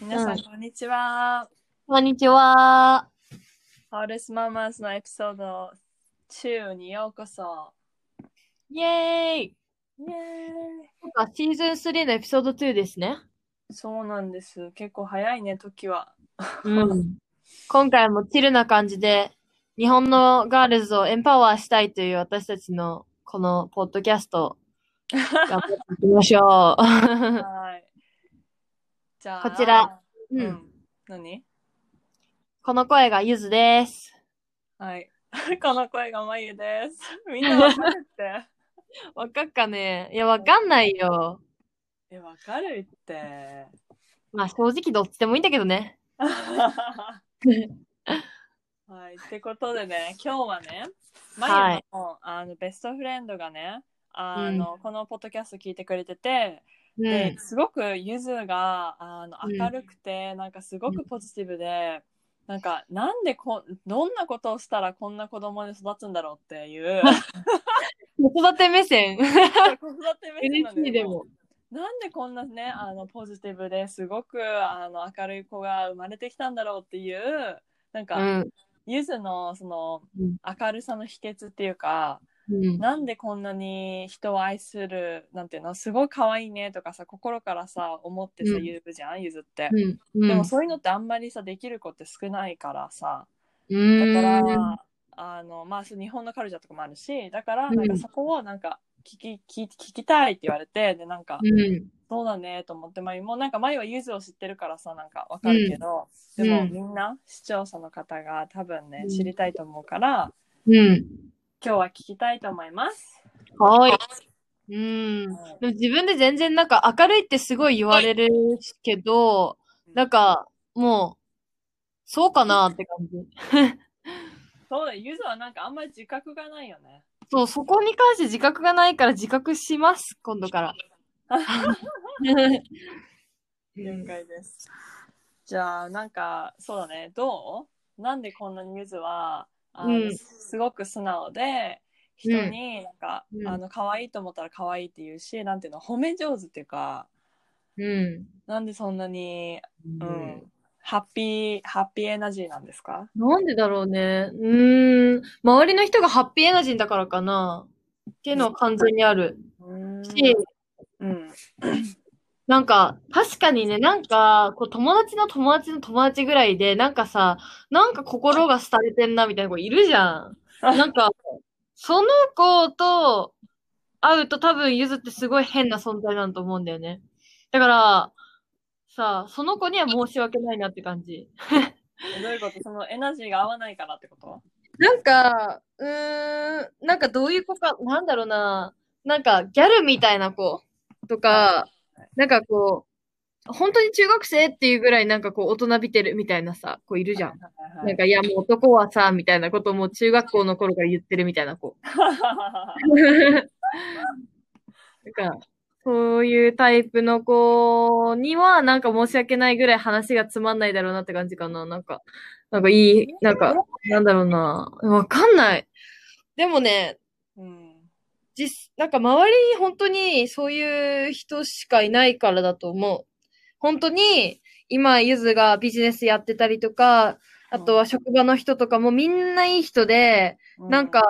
皆さん、うんこんにちは。こんにちは。ハウレスママスのエピソード2にようこそ。イェーイイエーイなんかシーズン3のエピソード2ですね。そうなんです。結構早いね、時は。うん。今回もチルな感じで、日本のガールズをエンパワーしたいという私たちのこのポッドキャスト、頑張っていきましょう。はい。じゃあ、こちら。う。うんん。何？この声がゆずです。はい。この声がまゆです。みんなわかるって。わかっかね？いや、わかんないよ。え、わかるって。まあ正直どっちでもいいんだけどね。はい。ってことでね、今日はね、まはいゆの,、あのベストフレンドがね、あの、このポッドキャスト聞いてくれてて、うでん。すごくゆずがあのうん明るくて、なんかすごくポジティブで、なんかなんでこどんなことをしたらこんな子供に育つんだろうっていう 子育て目線。子育て目線なんでも。なんでこんなねあのポジティブですごくあの明るい子が生まれてきたんだろうっていうなんか、うん。ゆずのそのうん明るさの秘訣っていうか、うん。なんでこんなに人を愛するなんていうのすごい可愛いねとかさ心からさ思ってさうん言うじゃん、ゆずって。うん。でもそういうのってあんまりさできる子って少ないからさうん。だかうんらあのまあ日本のカルチャーとかもあるしだからうんなんかそこをなんか聞き聞き聞きたいって言われてでなんかうん。そうだねと思ってまあもうなんか前はゆずを知ってるからさなんかわかるけど、でもうんみんな視聴者の方が多分ねうん知りたいと思うからうん。今日は聞きたいと思います。はい。うん。でも自分で全然なんか明るいってすごい言われるけど、なんかもう、そうかなって感じ。そうだゆずはなんかあんまり自覚がないよね。そう、そこに関して自覚がないから自覚します、今度から。了解です。じゃあなんかそうだねどう？なんでこんなにゆずはあの、うんすごく素直で人になんか、うんあの可愛いと思ったら可愛いって言うしなんていうの褒め上手っていうかうん。なんでそんなに、うんハッピーハッピーエナジーなんですか？なんでだろうね。うーん。周りの人がハッピーエナジーだからかな。っていうのは完全にある。うんし、うんなんか、確かにね、なんか、こう友達の友達の友達ぐらいで、なんかさ、なんか心が廃れてんなみたいな子いるじゃん。なんか、その子と会うと多分ゆずってすごい変な存在なんだと思うんだよね。だから、さ、その子には申し訳ないなって感じ。どういうこと？そのエナジーが合わないからってこと？なんか、うーん、なんかどういう子か、なんだろうな。なんかギャルみたいな子とか、なんかこう、本当に中学生っていうぐらいなんかこう大人びてるみたいなさ、子いるじゃん。なんか、いやもう男はさ、みたいなことも中学校の頃から言ってるみたいな子。なんか、そういうタイプの子には、なんか申し訳ないぐらい話がつまんないだろうなって感じかな。なんか、なんかいい、なんか、なんだろうな。わかんない。でもね、うん実、なんか周りに本当にそういう人しかいないからだと思う。本当に、今、ゆずがビジネスやってたりとか、あとは職場の人とかもみんないい人で、なんか、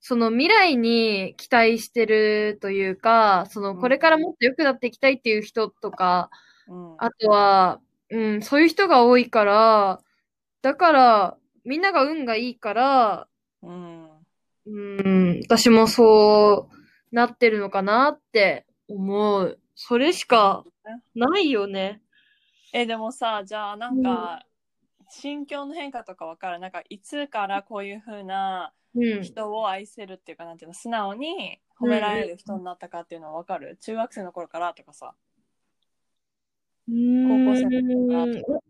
その未来に期待してるというか、そのこれからもっと良くなっていきたいっていう人とか、うん。あとは、うん、そういう人が多いから、だから、みんなが運がいいから、うん。うん、私もそうなってるのかなって思う。それしかないよね。えでもさじゃあなんか、心境の変化とかわかる？なんかいつからこういう風なうん。人を愛せるっていうかなんていうの？素直に褒められる人になったかっていうのはわかる、中学生の頃からとかさ。高高校生の時から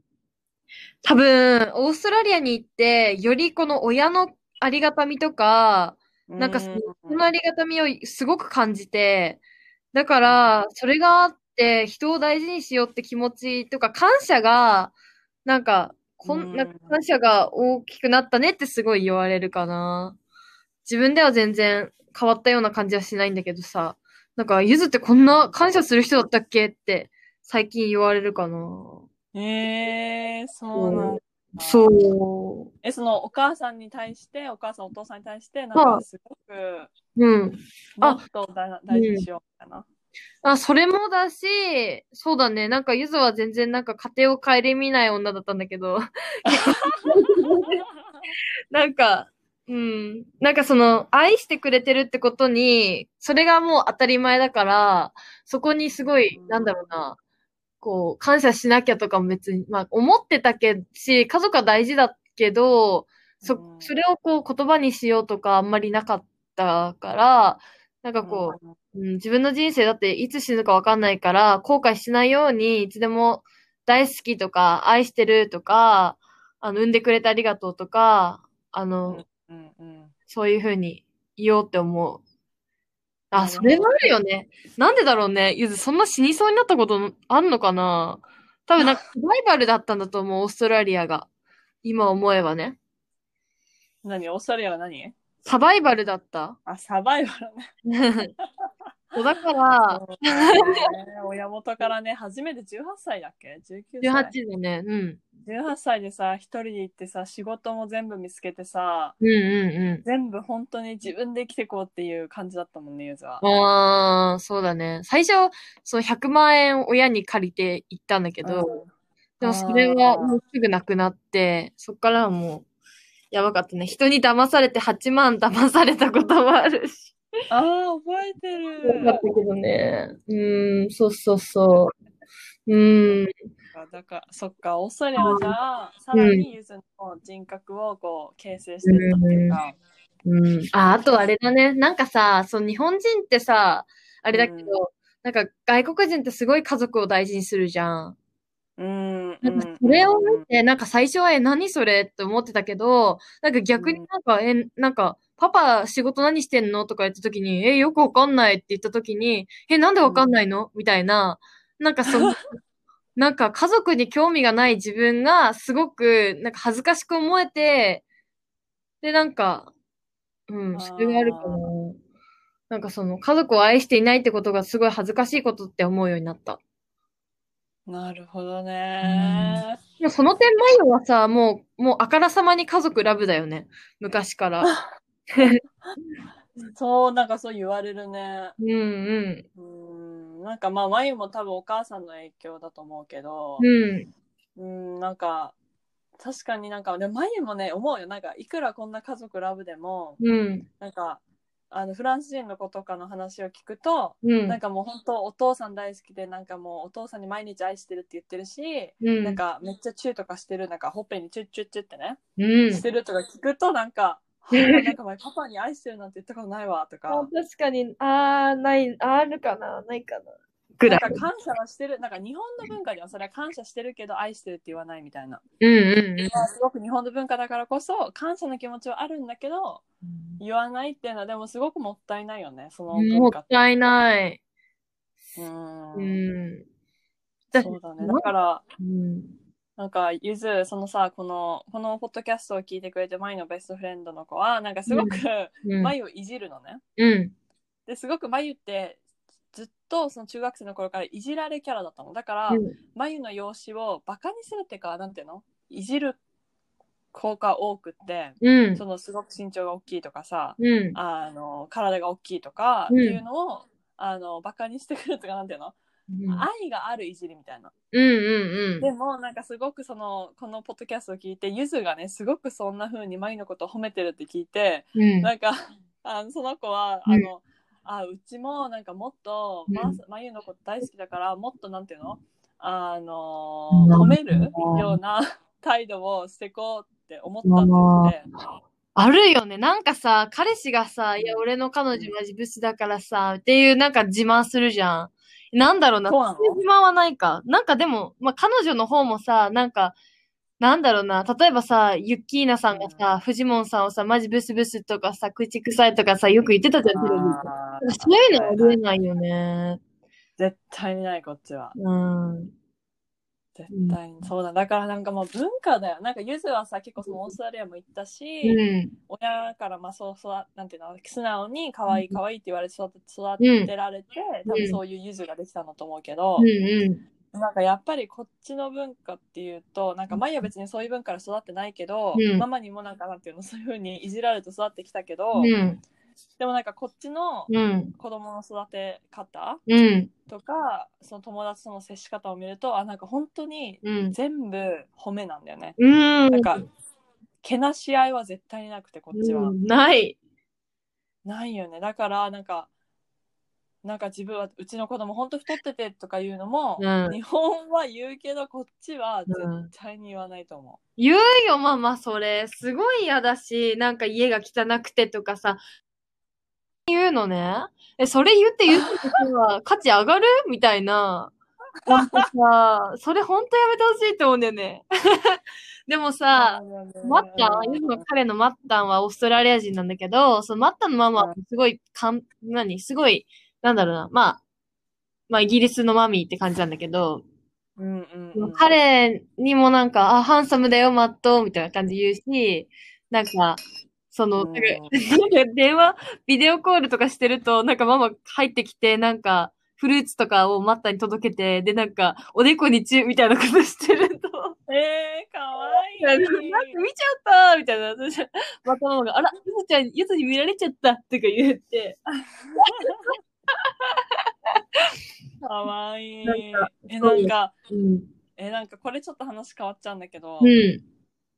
多分、オーストラリアに行って、よりこの親のありがたみとか、なんかその、ありがたみをすごく感じて、だから、それがあって、人を大事にしようって気持ちとか、感謝が、なんか、こうんん、な感謝が大きくなったねってすごい言われるかな。自分では全然変わったような感じはしないんだけどさ、なんか、ゆずってこんな感謝する人だったっけって、最近言われるかな。えー、そうなんだ。そう。え、そのお母さんに対して、お母さんお父さんに対して、なんかすごく、うん。あと大大事にしようみたいな。あ、それもだし、そうだね。なんか、ゆずは全然なんか家庭を顧みない女だったんだけど、なんか、うん。なんかその、愛してくれてるってことに、それがもう当たり前だから、そこにすごい、なんだろうな、こう、感謝しなきゃとかも別に、まあ、思ってたけし、家族は大事だけど、そう、ん。それをこう言葉にしようとかあんまりなかったから、なんかこう、うん、自分の人生だっていつ死ぬかわかんないから、後悔しないように、いつでも大好きとか、愛してるとか、あの、産んでくれてありがとうとか、あの、うんうん。そういうふうに言おうって思う。あ、それもあるよね。なんでだろうね。ゆず、そんな死にそうになったことあんのかな？多分なんか、サバイバルだったんだと思う、オーストラリアが。今思えばね。何？オーストラリアは何？サバイバルだった。あ、サバイバルね。そうだから、親元からね、初めて18歳だっけ ?19 歳。18だね。うん。18歳でさ、一人で行ってさ、仕事も全部見つけてさ、うんうん全部本当に自分で生きてこうっていう感じだったもんね、ゆずはうん。。ああ、そうだね。最初、そう、100万円親に借りて行ったんだけど、うんでもそれはもうすぐなくなって、そっからはもう、やばかったね。人に騙されて8万騙されたこともあるし。ああ、覚えてる。よかったけどね。うーん、そうそうそう。うーん。だから、そっか、オーストラリアはじゃあ、さらにゆずの人格をこう形成してったっていうか、うん。あ、あとあれだね。なんかさ、その日本人ってさ、あれだけど、うんなんか外国人ってすごい家族を大事にするじゃん。うん、なんかそれを見て、なんか最初は、え、何それって思ってたけど、なんか逆になんか、え、なんか、パパ仕事何してんの？とか言った時に、え、よくわかんないって言った時に、え、なんでわかんないの？みたいな、なんかその、なんか家族に興味がない自分がすごく、なんか恥ずかしく思えて、で、なんか、うん、それがあるかな。なんかその、家族を愛していないってことがすごい恥ずかしいことって思うようになった。なるほどね。でもその点、マヨはさ、もう、もうあからさまに家族ラブだよね。昔から。そう、なんかそう言われるね。うんうん。うん、なんかまあ、まゆも多分お母さんの影響だと思うけど、うん。うん、なんか、確かになんか、でもまゆもね、思うよ。なんか、いくらこんな家族ラブでも、うん。なんか、あの、フランス人の子とかの話を聞くと、うん。なんかもう本当お父さん大好きで、なんかもうお父さんに毎日愛してるって言ってるし、うん。なんかめっちゃチューとかしてる、なんかほっぺにチュッチュッチュってね、うん。してるとか聞くとなんか、はあなんか前パパに愛してるなんて言ったことないわとあか、確かに、あー、ない、あるかな、ないかな。ぐらい。なんか感謝はしてる、なんか日本の文化ではそれは感謝してるけど愛してるって言わないみたいな。うんうんまあすごく日本の文化だからこそ感謝の気持ちはあるんだけど、言わないっていうのはでもすごくもったいないよね、そのうん。も文化って。ったいない。うんうん。だそうだね。だから、うん。なんか、ゆず、そのさ、この、このポッドキャストを聞いてくれて、マイのベストフレンドの子は、なんかすごく、うん。マイをいじるのね。うん。で、すごくマユって、ずっとその中学生の頃からいじられキャラだったの。だから、うんマユの容姿をバカにするっていうか、なんていうの？いじる子が多くって、うん。そのすごく身長が大きいとかさ、うん。あの、体が大きいとか、うんっていうのを、あの、バカにしてくるとか、なんていうの、愛があるいじりみたいな。うんうんでもなんかすごくそのこのポッドキャストを聞いてゆずがねすごくそんな風にマユのことを褒めてるって聞いてうん。うん。なんかあのその子は、うんあのあうちもなんかもっとうんままゆのこと大好きだからもっとなんていうの？あのうん褒めるような 態度をしてこうって思ったって言ってあるよね。なんかさ、彼氏がさ、いや、俺の彼女マジブスだからさ、っていうなんか自慢するじゃん。なんだろうな。そうなの？そういう自慢はないか。なんかでも、まあ、彼女の方もさ、なんか、なんだろうな。例えばさ、ユッキーナさんがさ、フジモンさんをさ、マジブスブスとかさ、口臭いとかさ、よく言ってたじゃん、テレビそういうのはありえないよね。絶対にないこっちはうん。絶対に。そうだだからなんかもう文化だよ。なんかゆずはさ結構そのオーストラリアも行ったし、うん。親からまあそうそうなんていうの素直に可愛い可愛いって言われて育て育てられて、多分そういうゆずができたんだと思うけど、なんかやっぱりこっちの文化っていうとなんかマイは別にそういう文化から育ってないけど、うん。ママにもなんかなんていうのそういうふうにいじられると育ってきたけど、うん。でもなんかこっちのうん。子供の育て方うん。とかその友達との接し方を見るとあなんか本当にうん。全部褒めなんだよね。うん。なんかけなし合いは絶対になくてこっちは。うんない。ないよね。だからなんかなんか自分はうちの子供本当太っててとか言うのも、うん日本は言うけどこっちは絶うん対に言わないと思言うよ、ママ、それ。すごい嫌だし、なんか家が汚くてとかさ、言うのね。え、それ言って言うことは 価値上がる？みたいな。なんかさ、それほんとやめてほしいと思うんだよね。でもう。さ、マッタン、ゆずの彼のマッタンはオーストラリア人なんだけど、そのマッタンのママはすごい、かん、何？すごい、なんだろうな。まあ、まあイギリスのマミーって感じなんだけど、うんうんうん、彼にもなんか、あ、ハンサムだよ、マット、みたいな感じ言うし、なんか、その、うんなんか電話、ビデオコールとかしてると、なんかママ入ってきて、なんか、フルーツとかをマッタに届けて、で、なんか、おでこにチューみたいなことしてると、えー、かわいなんい。か見ちゃったみたいな。またママが、あら、ゆずちゃん、ゆずに見られちゃったとか言って、かわいい。え、なんか、うん。え、なんかこれちょっと話変わっちゃうんだけど、うん。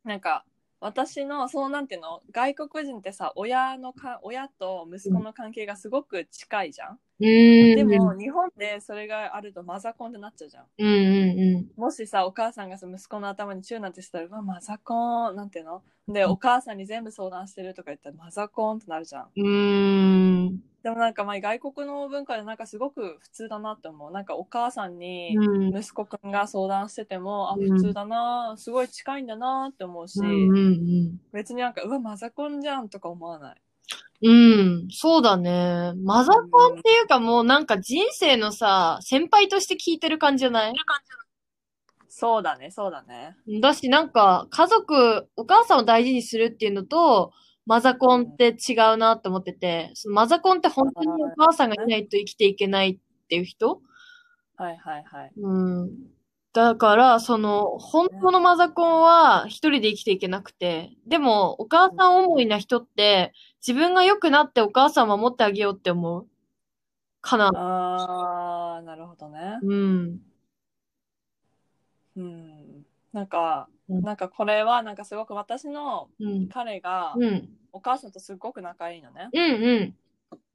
なんか、私の、そうなんていうの、外国人ってさ、親のか、親と息子の関係がすごく近いじゃん？でも、日本でそれがあるとマザコンってなっちゃうじゃん。うんうんもしさ、お母さんがさ息子の頭にチューなんてしたら、うわ、マザコン、なんていうの？で、お母さんに全部相談してるとか言ったら、マザコンってなるじゃん。うん。でもなんか、まあ、外国の文化でなんかすごく普通だなって思う。なんか、お母さんにうん。息子くんが相談してても、あ、うん普通だな、すごい近いんだなって思うし、うんうんうん。別になんか、うわ、マザコンじゃんとか思わない。うん、そうだね。マザコンっていうかもうなんか人生のさ、先輩として聞いてる感じじゃない？そうだね、そうだね。だしなんか家族、お母さんを大事にするっていうのと、マザコンって違うなって思ってて、そのマザコンって本当にお母さんがいないと生きていけないっていう人？はいはいはい。うん。だから、その、本当のマザコンは一人で生きていけなくて、でも、お母さん思いな人って、自分が良くなってお母さんを守ってあげようって思うかな。あー、なるほどね。うん。うん。なんか、うんなんかこれはなんかすごく私のうん。彼がうん。お母さんとすごく仲いいのね。うんうん。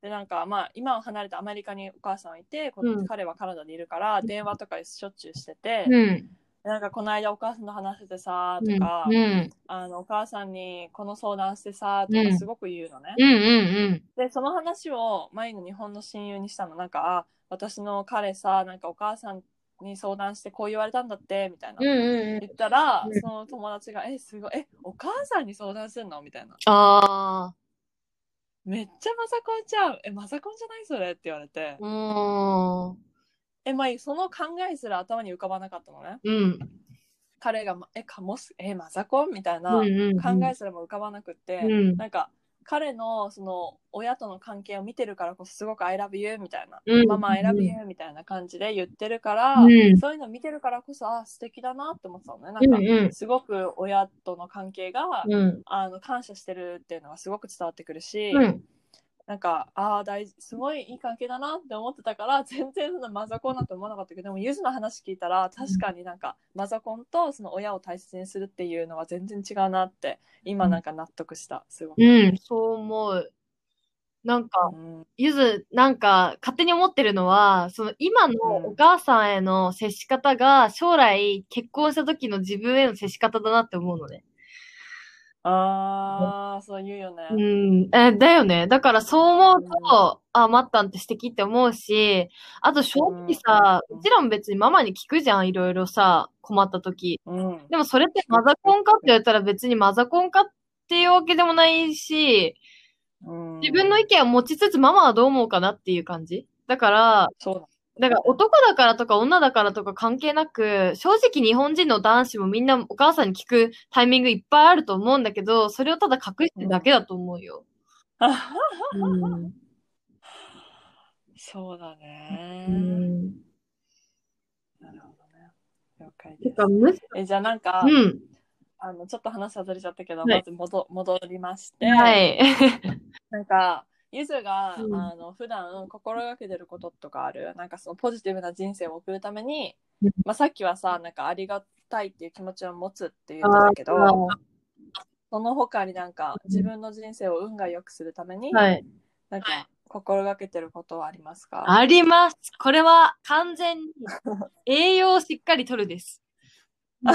でなんかまあ今は離れてアメリカにお母さんはいて、こうん彼はカナダにいるから電話とかしょっちゅうしてて、うん。なんかこの間お母さんと話しててさうん。とか、うん。あのお母さんにこの相談してさとうんかすごく言うのね。うんうんでその話を前の日本の親友にしたのなんかあ私の彼さなんかお母さんに相談してこう言われたんだってみたいな。言ったら、うんその友達が「えすごいえお母さんに相談するの?」みたいなあ「めっちゃマザコンちゃうえマザコンじゃないそれ」って言われてー。うん。えまあその考えすら頭に浮かばなかったのねうん。彼が「えかもすえマザコン?」みたいな考えすらも浮かばなくって、うんなんか彼のその親との関係を見てるからこそすごく「I love you」みたいなうんママ I love you みたいな感じで言ってるから、うんそういうの見てるからこそあ素敵だなって思ってたのねなうんんかうん。すごく親との関係が、うん。あの感謝してるっていうのがすごく伝わってくるし、うん。なんかああ大事すごいいい関係だなって思ってたから 全然そのマザコンなんて思わなかったけどでもゆずの話聞いたら確かになんかマザコンとその親を大切にするっていうのは全然違うなって今なんか納得したすごく。うん。そう思う。なんか、うんゆず、なんか、勝手に思ってるのは、その今のお母さんへの接し方が、将来結婚した時の自分への接し方だなって思うのね。ああそう言うよね。うん。え、だよね。だからそう思うと、あ、マッタンって素敵って思うし、あと正直さ、うんうちらも別にママに聞くじゃん、いろいろさ、困った時。うんでもそれってマザコンかって言われたら別にマザコンかっていうわけでもないし、うん自分の意見を持ちつつママはどう思うかなっていう感じ。だから、そうだだから男だからとか女だからとか関係なく、正直日本人の男子もみんなお母さんに聞くタイミングいっぱいあると思うんだけど、それをただ隠してるだけだと思うよ。うん。そうだね。うん。なるほど解です。え、じゃあなんか、うん。あの、ちょっと話外れちゃったけど、はいまず戻戻りまして、はい。なんか、ゆずが、うんあの普段心がけてることとかある？なんかそのポジティブな人生を送るために、うんまあ、さっきはさなんかありがたいっていう気持ちを持つって言ってたけどその他になんか自分の人生を運が良くするために、はい。なんか心がけてることはありますか？あります。これは完全に栄養をしっかりとるです。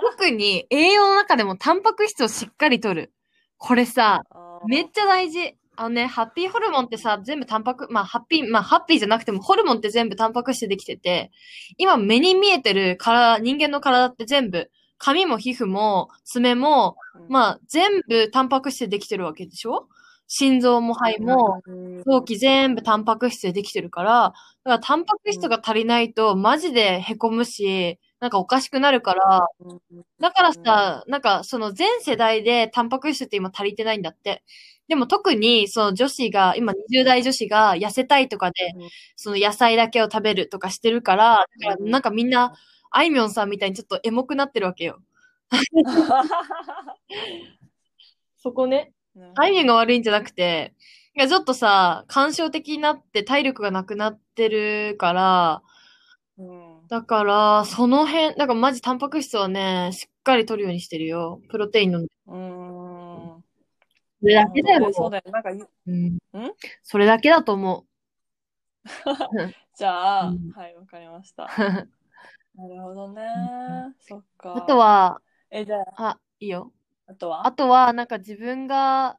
特に栄養の中でもタンパク質をしっかりとる。これさ、めっちゃ大事。あのね、ハッピーホルモンってさ、全部タンパク、まあ、ハッピー、まあ、ハッピーじゃなくても、ホルモンって全部タンパク質でできてて、今目に見えてる体、人間の体って全部、髪も皮膚も爪も、うん。まあ、全部タンパク質でできてるわけでしょ？心臓も肺も、うん。臓器全部タンパク質でできてるから、だからタンパク質が足りないとマジで凹むし、なんかおかしくなるから、うんだからさ、なんかその全世代でタンパク質って今足りてないんだって。でも特にその女子が、今20代女子が痩せたいとかでうん、その野菜だけを食べるとかしてるから、だからうんなんかみんな、あいみょんさんみたいにちょっとエモくなってるわけよ。そこね。あいみょんが悪いんじゃなくて、いや、ちょっとさ、感傷的になって体力がなくなってるから、うんだから、その辺、なんかマジタンパク質はね、しっかり取るようにしてるよ。プロテイン飲んで。うんそれだけだよ。そうだよなんうん。それだけだと思 じゃあ、うんはいわかりましたう。なるほどね。そっか。あと、は、え、じゃあ、あ、いいよ。あとは？あとは、なんか自分が、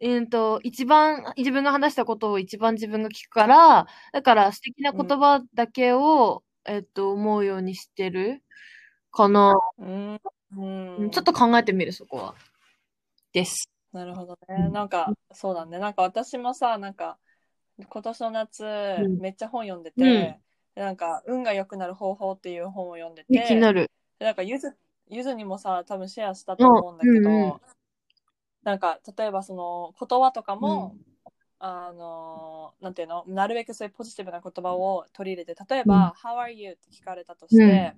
うんと、一番、自分が話したことを一番自分が聞くから、だから素敵な言葉だけを、えっと、思うようにしてる？かな。うん。ううんんちょっと考えてみる、そこは。です。なるほどね。なんか、そうだね。なんか私もさ、なんか、今年の夏、んめっちゃ本読んでうんなんか、運が良くなる方法っていう本を読んでて、気になる。でなんかゆず、ゆずにもさ、多分シェアしたと思うんだけど、うんうんうんなんか、例えばその言葉とかも、あの、なんていうの、なるべくそういうポジティブな言葉を取り入れて、例えば、How are you? って聞かれたとして、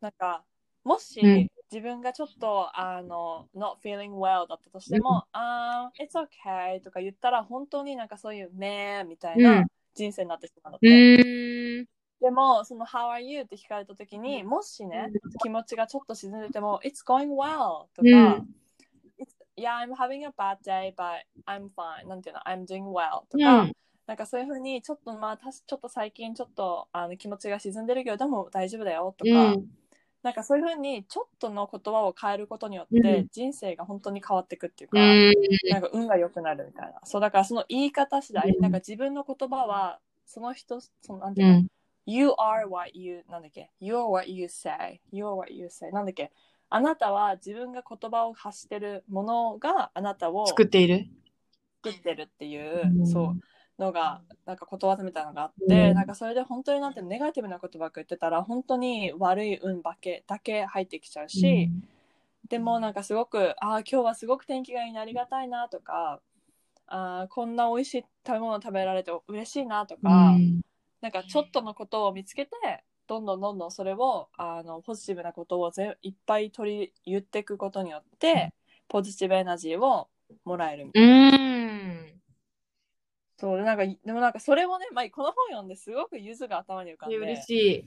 なんか、もし、うん。自分がちょっと、あの、not feeling well だったとしても、あ、it's okay とか言ったら、本当になんかそういう、めーみたいうなん。人生になってしまうのうーん。でも、その How are you? って聞かれたときに、もしね、気持ちがちょっと沈んでても、It's going well とか、Yeah, I'm having a bad day, but I'm fine. なんていうの ?I'm doing well とうか、ん。なんかそういうふうに、ちょっとまあ、たしちょっと最近ちょっとあの気持ちが沈んでるけど、でも大丈夫だよとか、うん。なんかそういうふうに、ちょっとの言葉を変えることによっうてん、人生が本当に変わっていくっていうか、うん。なんか運が良くなるみたいな。そう、だからその言い方次第、うんなんか自分の言葉は、その人、そのなんてういうの、ん。You are what you なんだっけ ?You're what you say. You're what you say. なんだっけ？あなたは自分が言葉を発してるものがあなたを作っている？作ってるっていう、うん。そうのがなんかことわざみたいなのがあって、うん。なんかそれで本当になんてネガティブなことばっか言ってたら本当に悪い運ばけだけ入ってきちゃうし、でもなんかすごくああ今日はすごく天気がいいなありがたいなとかあーこんな美味しい食べ物食べられて嬉しいなとか、うん。なんかちょっとのことを見つけてどんどんどんどんそれをあのポジティブなことをぜいっぱい取り言っていくことによってポジティブエナジーをもらえるみたいな。うん。そうでなんかでもなんかそれをね、まあ、この本読んですごくゆずが頭に浮かんで嬉しい。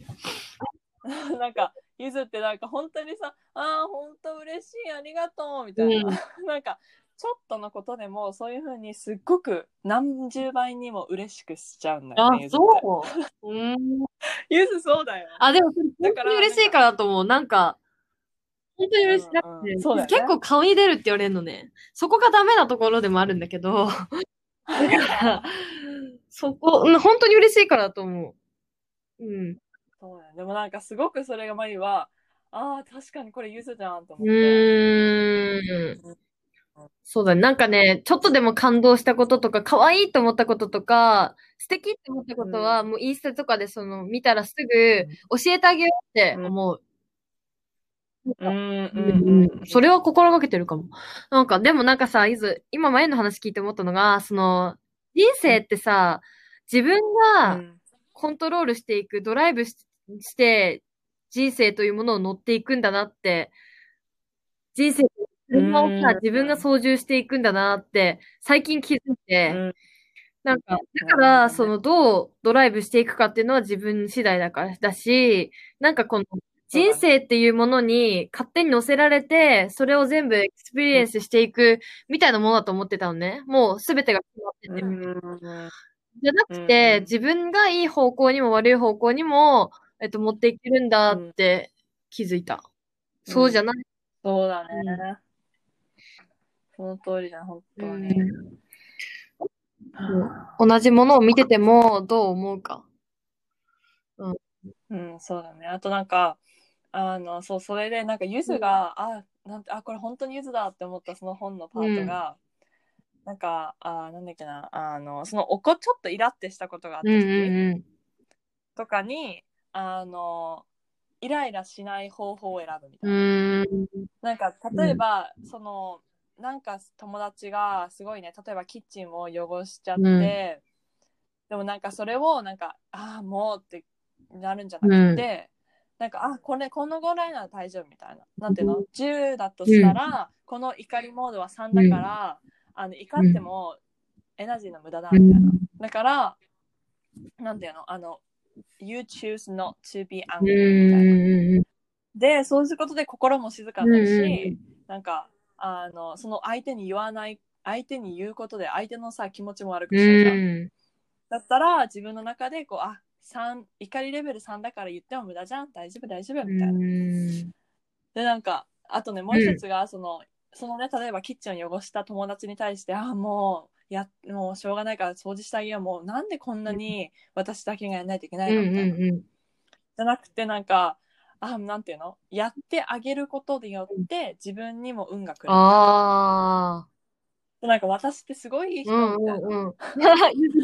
なんかゆずってなんか本当にさ「ああ本当嬉しいありがとう」みたいな、なんかちょっとのことでもそういうふうにすっごく何十倍にも嬉しくしちゃうんだよあね、ゆずってそう。うん。ゆずそうだよあ、でも、本当に嬉しいからだと思う。なんか、本当に嬉しい。うんなうんそうね結構顔に出るって言われるのね。そこがダメなところでもあるんだけど、だからそこ、うん本当に嬉しいからだと思う。うん。そうだよでもなんかすごくそれがマリはああ確かにこれゆずじゃんと思うって、ーん。そうだね。なんかね、ちょっとでも感動したこととか、可愛いと思ったこととか、素敵って思ったことは、うんもうインスタとかでその、見たらすぐ教えてあげようって思う。うんうんうんうんそれは心がけてるかも。なんか、でもなんかさ、いず、今前の話聞いて思ったのが、その、人生ってさ、自分がうんコントロールしていく、ドライブしして、人生というものを乗っていくんだなって、人生、車をさうん、自分が操縦していくんだなって、最近気づいて、うんなんか、だから、その、どうドライブしていくかっていうのは自分次第だから、だし、なんかこの、人生っていうものに勝手に乗せられて、それを全部 experience していくみたいなものだと思ってたのね。もうすべてが決まってて。うんじゃなくうんて、うん自分がいい方向にも悪い方向にも、えっと、持っていけるんだって気づいた。そうじゃない？そうだね。その通りだ、本当に。うん同じものを見てても、どう思うか。うん、そうだね。あとなんか、あの、そう、それで、なんか、ゆずが、あ、なんて、あ、これ本当にゆずだって思ったその本のパートが、なんか、あ、なんだっけな、あの、その、おこ、ちょっとイラってしたことがあったうん時うんとかに、あの、イライラしない方法を選ぶみたういな。なんか例えば、そのなんか友達がすごいね例えばキッチンを汚しちゃって、うん。でもなんかそれをなんかああもうってなるんじゃなくて、なんかあこれこのぐらいなら大丈夫みたいな。なんていうの？10だとしたら、この怒りモードは3だから、あの怒ってもエナジーの無駄だみたいな、だからなんていうの？あの You choose not to be う angry みたいな。ん。で、そうすることで心も静かになるし、うん。うん。うん。なんか、あの、その相手に言わない、相手に言うことで相手のさ、気持ちも悪くしないじゃん。うん。だったら、自分の中で、こう、あ、三怒りレベル3だから言っても無駄じゃん。大丈夫、大丈夫、みたいな。で、なんか、あとね、もう一つが、その、そのね、例えばキッチンを汚した友達に対して、あ、もう、や、もうしょうがないから掃除してあげよう。もう、なんでこんなに私だけがやらないといけなうんいのみたいな。うんうん。じゃなくてなんかあなんていうの？やってあげることによって自分にも運が来る。ああ。なんか私ってすごいいい人うんみたいな,、うんうん。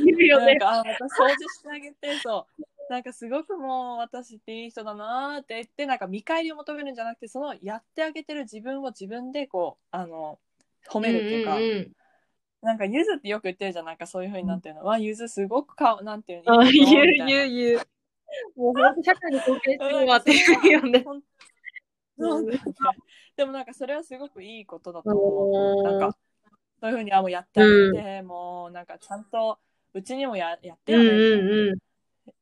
言うよね。なんかあ私掃除してあげてそう。なんかすごくもう私っていい人だなーって言ってなんか見返りを求めるんじゃなくてそのやってあげてる自分を自分でこうあの褒めるっていうか、んんんなんかゆずってよく言ってるじゃん。なんかそういうふうになってるの、わゆずすごく顔なんていうの？あいい人言う言う言う。もう本当社会に貢献するわって言うよね。でもなんかそれはすごくいいことだと思う。なんかそういうふうにあもうやってあげて、もうなんかちゃんとうちにもややってうんよね、うんうん。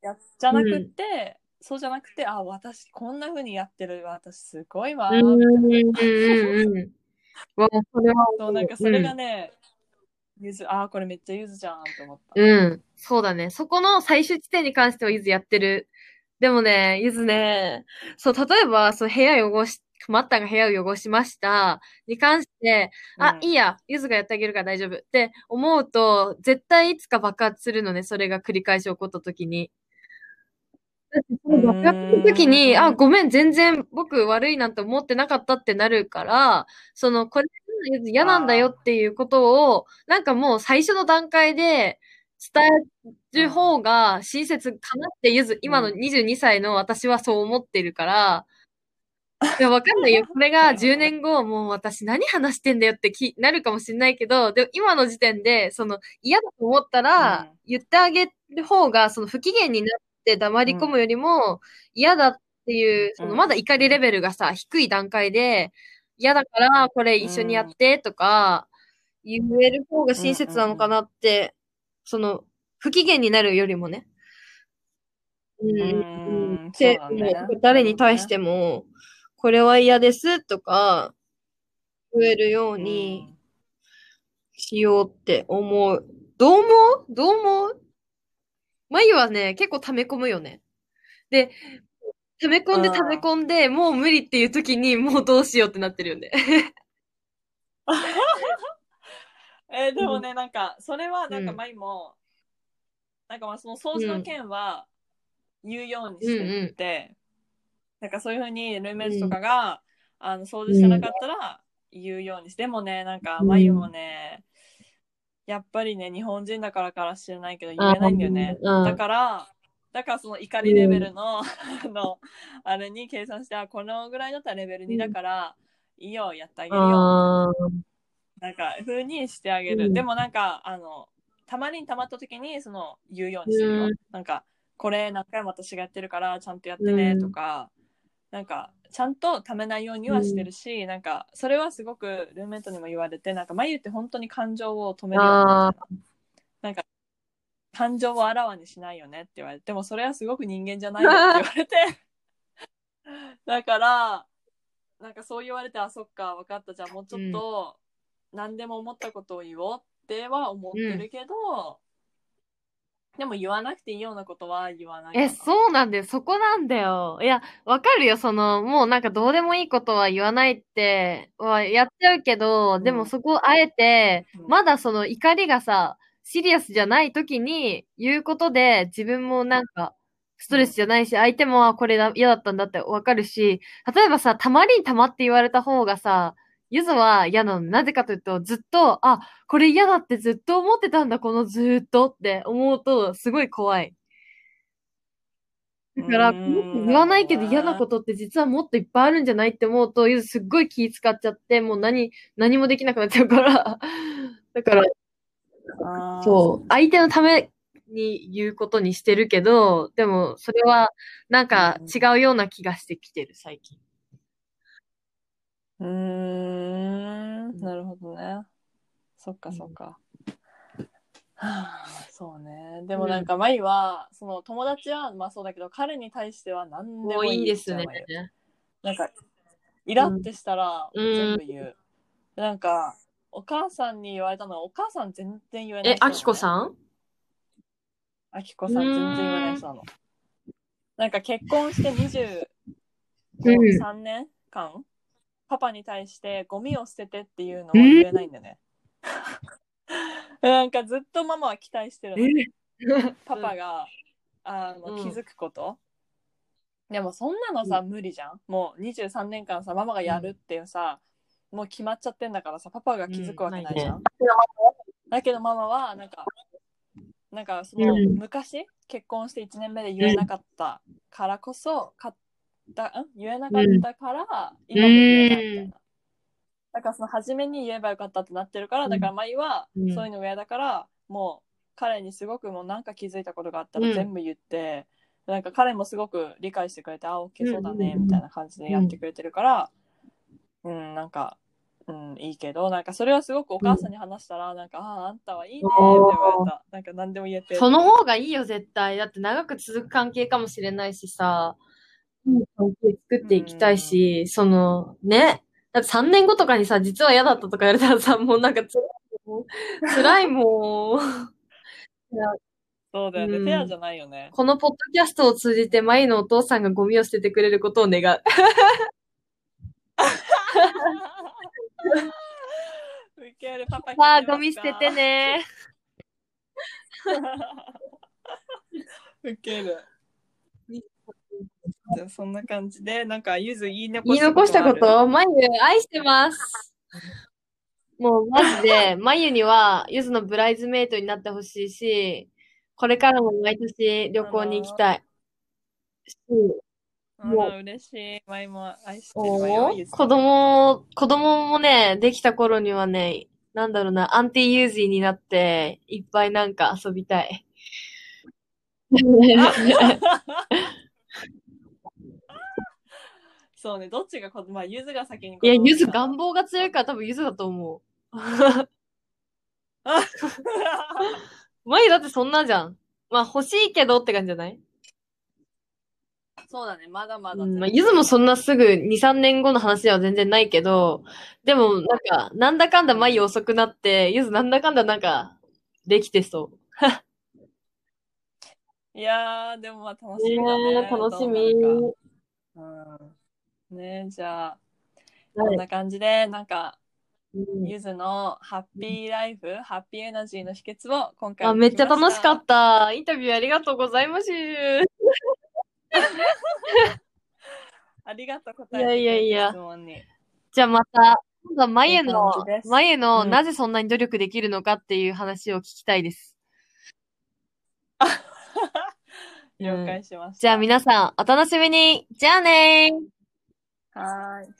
やじゃなくって、そうじゃなくてあ私こんなふうにやってる私すごいわ、うんうんうんうん。わ、それは。そうなんかそれがね、ゆずあこれめっちゃゆずじゃんと思った。うん。そうだね。そこの最終地点に関してはゆずやってる。でもね、ゆずね、そう、例えば、そう、部屋汚し、マッタンが部屋を汚しました。に関して、あ、うんいいや、ゆずがやってあげるから大丈夫って思うと、絶対いつか爆発するのね、それが繰り返し起こった時に。だってその爆発する時に、うんあ、ごめん、全然僕悪いなんて思ってなかったってなるから、その、これ嫌なんだよっていうことを、なんかもう最初の段階で伝える方が親切かなってゆず、今の22歳の私はそう思ってるから、いや、わかんないよ。これが10年後、もう私何話してんだよってきなるかもしれないけど、でも今の時点で、その嫌だと思ったら、うん。言ってあげる方が、その不機嫌になって黙り込むよりも、嫌だっていう、そのうん。まだ怒りレベルがさ、低い段階で、嫌だからこれ一緒にやってとか、言える方が親切なのかなって、その、不機嫌になるよりもね。うんうんで、ね誰に対しても、これは嫌ですとか、言えるようにしようって思う。どう思う？どう思う？眉はね、結構溜め込むよね。で、溜め込んで溜め込んで、もう無理っていう時に、もうどうしようってなってるよね。えーでもね、なんか、それは、なんか、うん前も、なんかまあ、その掃除の件は言うようにしてて、なんかそういうふうに、ルーメイトとかが、あの、掃除してなかったら言うようにして、でもね、なんか、うん。まゆもね、やっぱりね、日本人だからから知らないけど、言えないんだよね。うん。だから、だからその怒りレベルの、あの、あれに計算して、あ、このぐらいだったらレベル2だから、いいよ、やってあげるよ。なんか、風にしてあげる。うん。でもなんか、あの、たまりにたまった時に、その、言うようにしてるよ。うん。なんか、これ何回も私がやってるから、ちゃんとやってね、とか、なんかちゃんと貯めないようにはしてるし、なんかそれはすごくルーメイトにも言われてなんか眉って本当に感情を止めるようなんか感情をあらわにしないよねって言われてでもそれはすごく人間じゃないよって 言われてだからなんかそう言われてあそっか分かったじゃあもうちょっと何でも思ったことを言おうっては思ってるけど、でも言わなくていいようなことは言わないえ、そうなんだよ。そこなんだよ。いや、わかるよ。その、もうなんかどうでもいいことは言わないって、はやっちゃうけど、でもそこをあえて、うんまだその怒りがさ、シリアスじゃない時に言うことで、自分もなんか、ストレスじゃないし、相手もあこれだ嫌だったんだってわかるし、例えばさ、たまりにたまって言われた方がさ、ゆずは嫌なの。なぜかというと、ずっと、あ、これ嫌だってずっと思ってたんだ、このずーっとって思うと、すごい怖い。だから、言わないけど嫌なことって実はもっといっぱいあるんじゃないって思うと、ゆずすっごい気使っちゃって、もう何、何もできなくなっちゃうから。だから、そう、相手のために言うことにしてるけど、でも、それは、なんか違うような気がしてきてる、最近。うーん。なるほどね。そっかうん。そっか、はあそうね。でもなんかマイはその友達はまあそうだけど彼に対しては何でももいいういいですね。なんかイラってしたらうん。全部言う、なんかお母さんに言われたのはお母さん全然言えないえ、あきこさん？あきこさん全然言えない人なのなんか結婚してうん23年間、パパに対してゴミを捨ててっていうのを言えないんだよね。なんかずっとママは期待してるの。パパが、あのうん気づくこと。でもそんなのさ、無理じゃん。もう23年間さ、ママがやるっていうさ、もう決まっちゃってんだからさ、パパが気づくわけないじゃん。うんだけどママはなんか、なんかそのうん。昔結婚して1年目で言えなかったからこそ、かったん？言えなかったから、今も言えないみたいな。だからその初めに言えばよかったってなってるから、うん。だから舞はうん。そういうのが嫌だから、もう彼にすごくもうなんか気づいたことがあったらうん。全部言って、なんか彼もすごく理解してくれて、あ、オッケーそうだね、うん。みたいな感じでやってくれてるから、うん、なんか、うん、いいけど、なんかそれはすごくお母さんに話したら、なんか、ああ、あんたはいいねって言われた。なんか何でも言えて。その方がいいよ、絶対。だって長く続く関係かもしれないしさ、いい関係作っていきたいし、その、ね。だって3年後とかにさ、実は嫌だったとか言われたらさ、もうなんか辛いもん。辛いもん。そうだよね、うんフェアじゃないよね。このポッドキャストを通じて、マイのお父さんがゴミを捨ててくれることを願う。ウケる、パパますか？ゴミ捨てて。ね。ウケる。じゃあそんな感じで、なんか、ゆず言い残言い残したこと？マユ、愛してます。もう、マジで、マユには、ゆずのブライズメイトになってほしいし、これからも毎年旅行に行きたい。しあら、嬉しい。マイも愛してる子供、子供もね、できた頃にはね、なんだろうな、アンティユージーになって、いっぱいなんか遊びたい。そうね、どっちがこ、まあ、ゆずが先にいや、ゆずが願望が強いから多分ゆずだと思う。マユだってそんなじゃん。まあ欲しいけどって感じじゃない？そうだね、まだまだ。うん、まあ、ゆずもそんなすぐ2、3年後の話では全然ないけど、でもなんか、なんだかんだ眉遅くなって、ゆずなんだかんだなんか、できてそ いやー、でもまあ楽う。しみだね。ねえ楽しみ。どううん。ねじゃあ、こんな感じで、なんか、うんゆずのハッピーライフ、ハッピーエナジーの秘訣を今回あ、めっちゃ楽しかた。った。インタビューありがとうございます。ありがとう、答えていやいやいや質問に。じゃあまた、今度は眉いいの感じで、す眉のうんなぜそんなに努力できるのかっていう話を聞きたいです。了解しました。じゃあ皆さん、お楽しみに。じゃあねー。はーい。